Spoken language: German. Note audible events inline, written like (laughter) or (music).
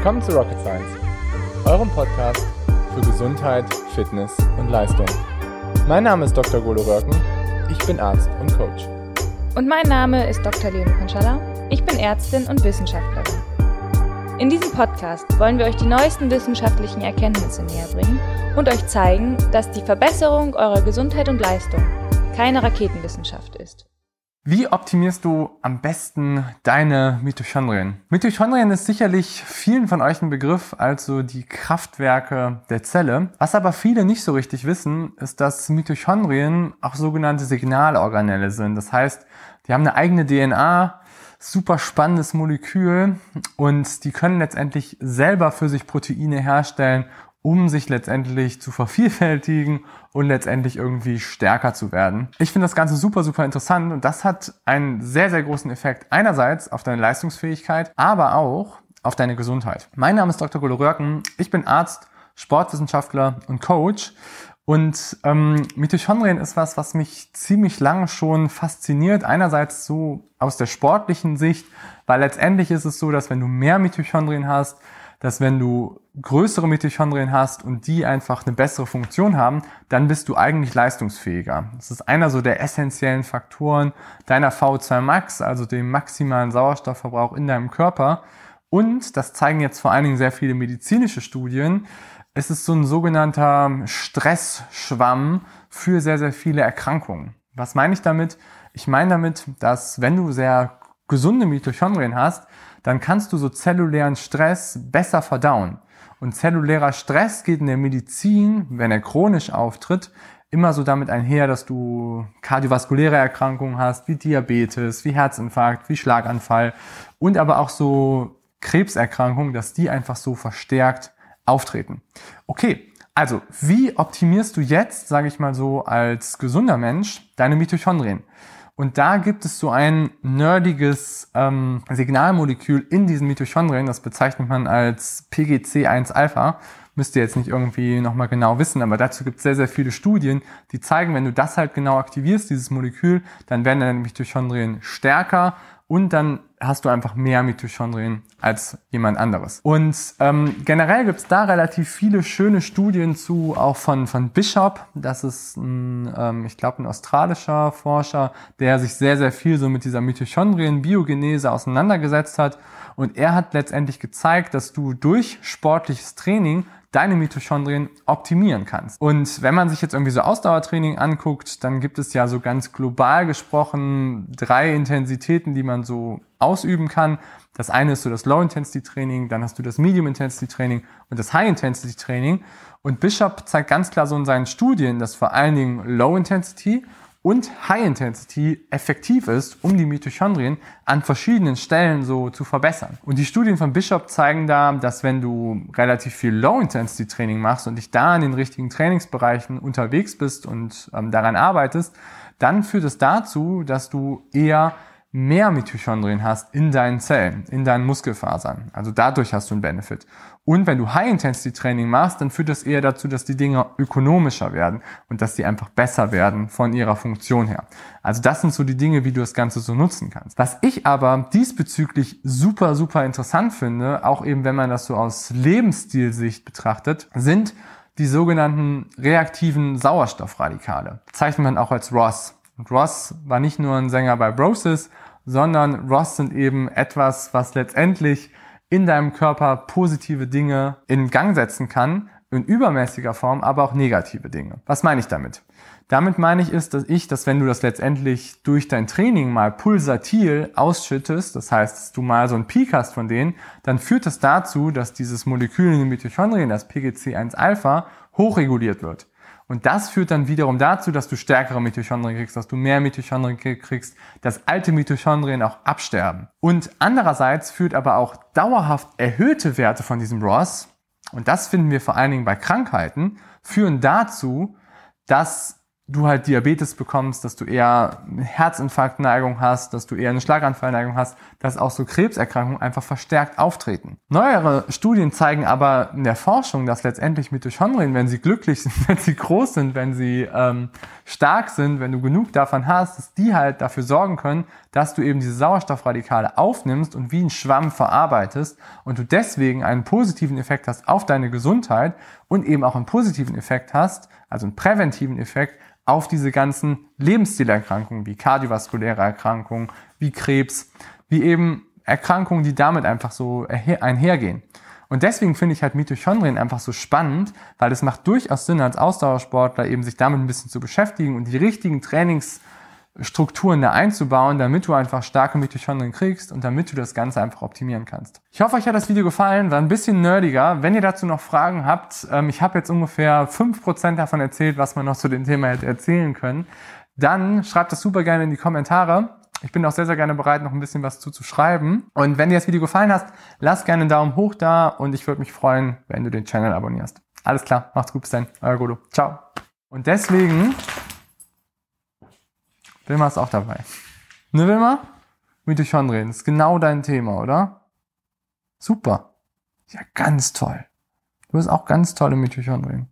Willkommen zu Rocket Science, eurem Podcast für Gesundheit, Fitness und Leistung. Mein Name ist Dr. Golo Röcken, ich bin Arzt und Coach. Und mein Name ist Dr. Leonie Konschalla, ich bin Ärztin und Wissenschaftlerin. In diesem Podcast wollen wir euch die neuesten wissenschaftlichen Erkenntnisse näher bringen und euch zeigen, dass die Verbesserung eurer Gesundheit und Leistung keine Raketenwissenschaft ist. Wie optimierst du am besten deine Mitochondrien? Mitochondrien ist sicherlich vielen von euch ein Begriff, also die Kraftwerke der Zelle. Was aber viele nicht so richtig wissen, ist, dass Mitochondrien auch sogenannte Signalorganelle sind. Das heißt, die haben eine eigene DNA, super spannendes Molekül und die können letztendlich selber für sich Proteine herstellen um sich letztendlich zu vervielfältigen und letztendlich irgendwie stärker zu werden. Ich finde das Ganze super, super interessant und das hat einen sehr, sehr großen Effekt. Einerseits auf deine Leistungsfähigkeit, aber auch auf deine Gesundheit. Mein Name ist Dr. Golo Röhrken. Ich bin Arzt, Sportwissenschaftler und Coach. Und ähm, Mitochondrien ist was, was mich ziemlich lange schon fasziniert. Einerseits so aus der sportlichen Sicht, weil letztendlich ist es so, dass wenn du mehr Mitochondrien hast, dass wenn du größere Mitochondrien hast und die einfach eine bessere Funktion haben, dann bist du eigentlich leistungsfähiger. Das ist einer so der essentiellen Faktoren deiner V2 Max, also dem maximalen Sauerstoffverbrauch in deinem Körper. Und das zeigen jetzt vor allen Dingen sehr viele medizinische Studien. Es ist so ein sogenannter Stressschwamm für sehr, sehr viele Erkrankungen. Was meine ich damit? Ich meine damit, dass wenn du sehr gesunde Mitochondrien hast, dann kannst du so zellulären Stress besser verdauen. Und zellulärer Stress geht in der Medizin, wenn er chronisch auftritt, immer so damit einher, dass du kardiovaskuläre Erkrankungen hast, wie Diabetes, wie Herzinfarkt, wie Schlaganfall und aber auch so Krebserkrankungen, dass die einfach so verstärkt auftreten. Okay, also wie optimierst du jetzt, sage ich mal so, als gesunder Mensch deine Mitochondrien? Und da gibt es so ein nerdiges ähm, Signalmolekül in diesen Mitochondrien, das bezeichnet man als PGC1-Alpha. Müsst ihr jetzt nicht irgendwie nochmal genau wissen, aber dazu gibt es sehr, sehr viele Studien, die zeigen, wenn du das halt genau aktivierst, dieses Molekül, dann werden deine Mitochondrien stärker und dann hast du einfach mehr Mitochondrien als jemand anderes. Und ähm, generell gibt's da relativ viele schöne Studien zu, auch von, von Bishop. Das ist ein, ähm, ich glaube, ein australischer Forscher, der sich sehr, sehr viel so mit dieser Mitochondrien-Biogenese auseinandergesetzt hat. Und er hat letztendlich gezeigt, dass du durch sportliches Training deine Mitochondrien optimieren kannst. Und wenn man sich jetzt irgendwie so Ausdauertraining anguckt, dann gibt es ja so ganz global gesprochen drei Intensitäten, die man so ausüben kann. Das eine ist so das Low-Intensity-Training, dann hast du das Medium-Intensity-Training und das High-Intensity-Training. Und Bishop zeigt ganz klar so in seinen Studien, dass vor allen Dingen Low-Intensity und High Intensity effektiv ist, um die Mitochondrien an verschiedenen Stellen so zu verbessern. Und die Studien von Bishop zeigen da, dass wenn du relativ viel Low Intensity Training machst und dich da in den richtigen Trainingsbereichen unterwegs bist und ähm, daran arbeitest, dann führt es dazu, dass du eher mehr Mitochondrien hast in deinen Zellen, in deinen Muskelfasern. Also dadurch hast du einen Benefit. Und wenn du High-Intensity-Training machst, dann führt das eher dazu, dass die Dinge ökonomischer werden und dass die einfach besser werden von ihrer Funktion her. Also das sind so die Dinge, wie du das Ganze so nutzen kannst. Was ich aber diesbezüglich super, super interessant finde, auch eben wenn man das so aus Lebensstilsicht betrachtet, sind die sogenannten reaktiven Sauerstoffradikale. Zeichnet man auch als ROS. Und Ross war nicht nur ein Sänger bei Brosis, sondern Ross sind eben etwas, was letztendlich in deinem Körper positive Dinge in Gang setzen kann, in übermäßiger Form, aber auch negative Dinge. Was meine ich damit? Damit meine ich ist, dass ich, dass wenn du das letztendlich durch dein Training mal pulsatil ausschüttest, das heißt, dass du mal so einen Peak hast von denen, dann führt das dazu, dass dieses Molekül in den Mitochondrien, das PGC1-Alpha, hochreguliert wird. Und das führt dann wiederum dazu, dass du stärkere Mitochondrien kriegst, dass du mehr Mitochondrien kriegst, dass alte Mitochondrien auch absterben. Und andererseits führt aber auch dauerhaft erhöhte Werte von diesem ROS, und das finden wir vor allen Dingen bei Krankheiten, führen dazu, dass du halt Diabetes bekommst, dass du eher eine Herzinfarktneigung hast, dass du eher eine Schlaganfallneigung hast, dass auch so Krebserkrankungen einfach verstärkt auftreten. Neuere Studien zeigen aber in der Forschung, dass letztendlich Mitochondrien, wenn sie glücklich sind, (laughs) wenn sie groß sind, wenn sie ähm, stark sind, wenn du genug davon hast, dass die halt dafür sorgen können, dass du eben diese Sauerstoffradikale aufnimmst und wie ein Schwamm verarbeitest und du deswegen einen positiven Effekt hast auf deine Gesundheit und eben auch einen positiven Effekt hast, also einen präventiven Effekt auf diese ganzen Lebensstilerkrankungen wie kardiovaskuläre Erkrankungen, wie Krebs, wie eben Erkrankungen, die damit einfach so einhergehen. Und deswegen finde ich halt Mitochondrien einfach so spannend, weil es macht durchaus Sinn, als Ausdauersportler eben sich damit ein bisschen zu beschäftigen und die richtigen Trainings Strukturen da einzubauen, damit du einfach starke Mitochondrien kriegst und damit du das Ganze einfach optimieren kannst. Ich hoffe, euch hat das Video gefallen, war ein bisschen nerdiger. Wenn ihr dazu noch Fragen habt, ähm, ich habe jetzt ungefähr fünf Prozent davon erzählt, was man noch zu dem Thema hätte erzählen können, dann schreibt das super gerne in die Kommentare. Ich bin auch sehr, sehr gerne bereit, noch ein bisschen was zu, zu schreiben. Und wenn dir das Video gefallen hat, lass gerne einen Daumen hoch da und ich würde mich freuen, wenn du den Channel abonnierst. Alles klar, macht's gut, bis dann, euer Godo. Ciao. Und deswegen Wilma ist auch dabei. Ne, Wilma? Mitochondrien, ist genau dein Thema, oder? Super. Ja, ganz toll. Du hast auch ganz tolle Mitochondrien.